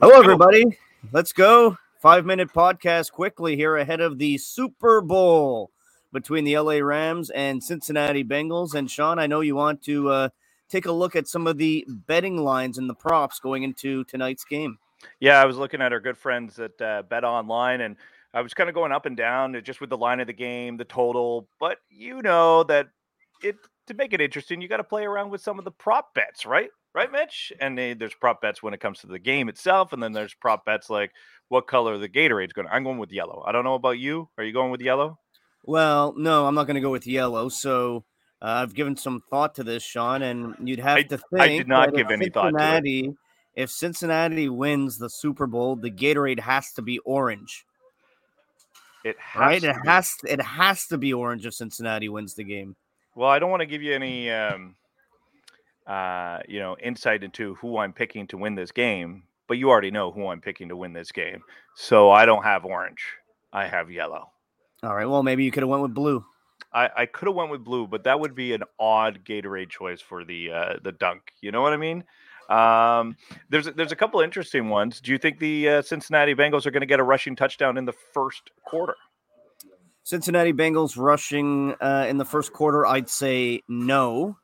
Hello, everybody. Let's go. Five minute podcast quickly here ahead of the Super Bowl between the LA Rams and Cincinnati Bengals. And Sean, I know you want to uh, take a look at some of the betting lines and the props going into tonight's game. Yeah, I was looking at our good friends at uh, Bet Online, and I was kind of going up and down just with the line of the game, the total. But you know that it to make it interesting, you got to play around with some of the prop bets, right? Right, Mitch? And they, there's prop bets when it comes to the game itself, and then there's prop bets like what color the Gatorade's going. To, I'm going with yellow. I don't know about you. Are you going with yellow? Well, no, I'm not going to go with yellow. So uh, I've given some thought to this, Sean, and you'd have I, to think. I did not give any thought to it. If Cincinnati wins the Super Bowl, the Gatorade has to be orange. It right. It be. has. It has to be orange if Cincinnati wins the game. Well, I don't want to give you any, um, uh, you know, insight into who I'm picking to win this game, but you already know who I'm picking to win this game. So I don't have orange. I have yellow. All right. Well, maybe you could have went with blue. I, I could have went with blue, but that would be an odd Gatorade choice for the uh, the dunk. You know what I mean? Um, there's there's a couple interesting ones. Do you think the uh, Cincinnati Bengals are going to get a rushing touchdown in the first quarter? Cincinnati Bengals rushing uh, in the first quarter, I'd say no.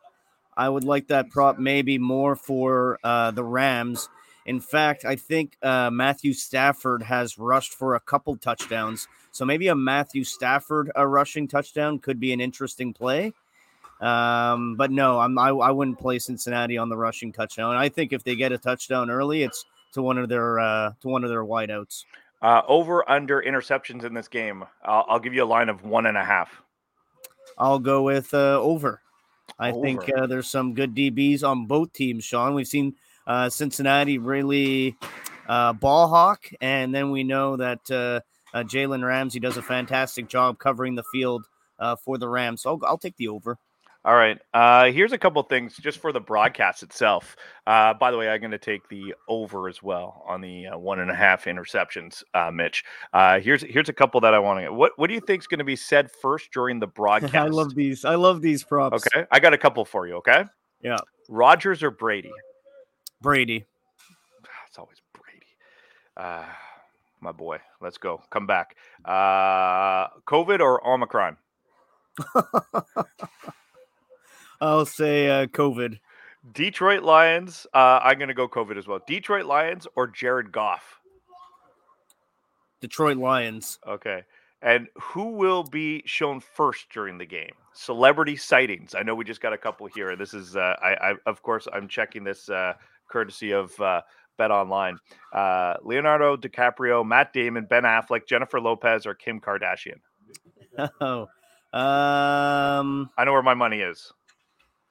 I would like that prop maybe more for uh, the Rams. In fact, I think uh, Matthew Stafford has rushed for a couple touchdowns. So maybe a Matthew Stafford a rushing touchdown could be an interesting play. Um, but no, I'm, I, I wouldn't play Cincinnati on the rushing touchdown. I think if they get a touchdown early, it's to one of their uh, to one of their wideouts. Uh, over under interceptions in this game. I'll, I'll, give you a line of one and a half. I'll go with uh, over. I over. think uh, there's some good DBs on both teams, Sean. We've seen uh, Cincinnati really uh, ball hawk, and then we know that uh, Jalen Ramsey does a fantastic job covering the field for the Rams. So I'll, I'll take the over. All right. Uh, here's a couple things just for the broadcast itself. Uh, by the way, I'm going to take the over as well on the uh, one and a half interceptions, uh, Mitch. Uh, here's here's a couple that I want to get. What what do you think is going to be said first during the broadcast? I love these. I love these props. Okay, I got a couple for you. Okay. Yeah. Rodgers or Brady? Brady. It's always Brady. Uh, my boy. Let's go. Come back. Uh, COVID or Omicron? I'll say uh, COVID. Detroit Lions. Uh, I'm going to go COVID as well. Detroit Lions or Jared Goff? Detroit Lions. Okay. And who will be shown first during the game? Celebrity sightings. I know we just got a couple here. This is, uh, I, I, of course, I'm checking this uh, courtesy of uh, Bet Online. Uh, Leonardo DiCaprio, Matt Damon, Ben Affleck, Jennifer Lopez, or Kim Kardashian. Oh, um, I know where my money is.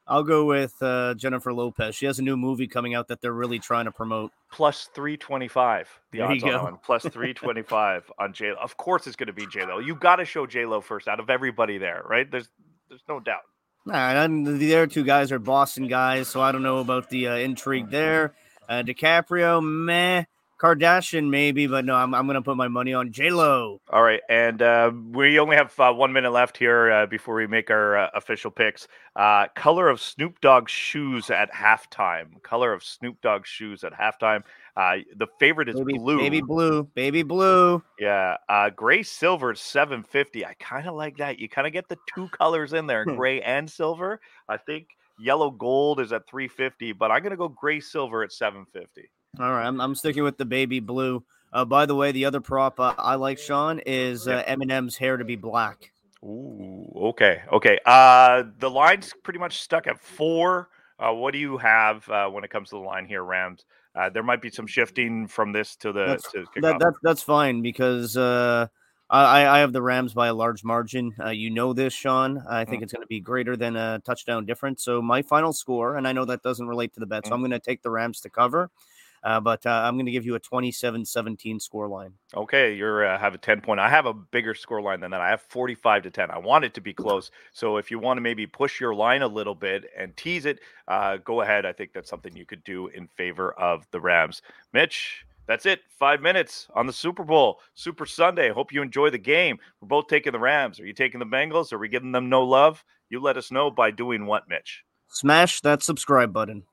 I'll go with uh, Jennifer Lopez. She has a new movie coming out that they're really trying to promote. Plus three twenty five. The there odds on that one. Plus three twenty five on J. Of course, it's going to be J Lo. You got to show J Lo first out of everybody there, right? There's there's no doubt. Nah, the other two guys are Boston guys, so I don't know about the uh, intrigue there. Uh, DiCaprio, meh. Kardashian, maybe, but no, I'm, I'm going to put my money on J Lo. All right, and uh, we only have uh, one minute left here uh, before we make our uh, official picks. Uh, color of Snoop Dogg's shoes at halftime. Color of Snoop Dogg's shoes at halftime. Uh, the favorite is baby, blue. Baby blue. Baby blue. Yeah. gray silver 750. I kind of like that. You kind of get the two colors in there, hmm. gray and silver. I think yellow gold is at 350, but I'm going to go gray silver at 750. All right, I'm, I'm sticking with the baby blue. Uh, by the way, the other prop uh, I like, Sean, is uh, Eminem's hair to be black. Ooh, okay, okay. Uh, the line's pretty much stuck at four. Uh, what do you have uh, when it comes to the line here, Rams? Uh, there might be some shifting from this to the that's, to that, that, that's fine because uh, I, I have the Rams by a large margin. Uh, you know this, Sean. I think mm. it's going to be greater than a touchdown difference. So my final score, and I know that doesn't relate to the bet, so mm. I'm going to take the Rams to cover. Uh, but uh, I'm going to give you a 27-17 score line. Okay, you're uh, have a 10 point. I have a bigger score line than that. I have 45 to 10. I want it to be close. So if you want to maybe push your line a little bit and tease it, uh, go ahead. I think that's something you could do in favor of the Rams. Mitch, that's it. Five minutes on the Super Bowl, Super Sunday. Hope you enjoy the game. We're both taking the Rams. Are you taking the Bengals? Are we giving them no love? You let us know by doing what, Mitch? Smash that subscribe button.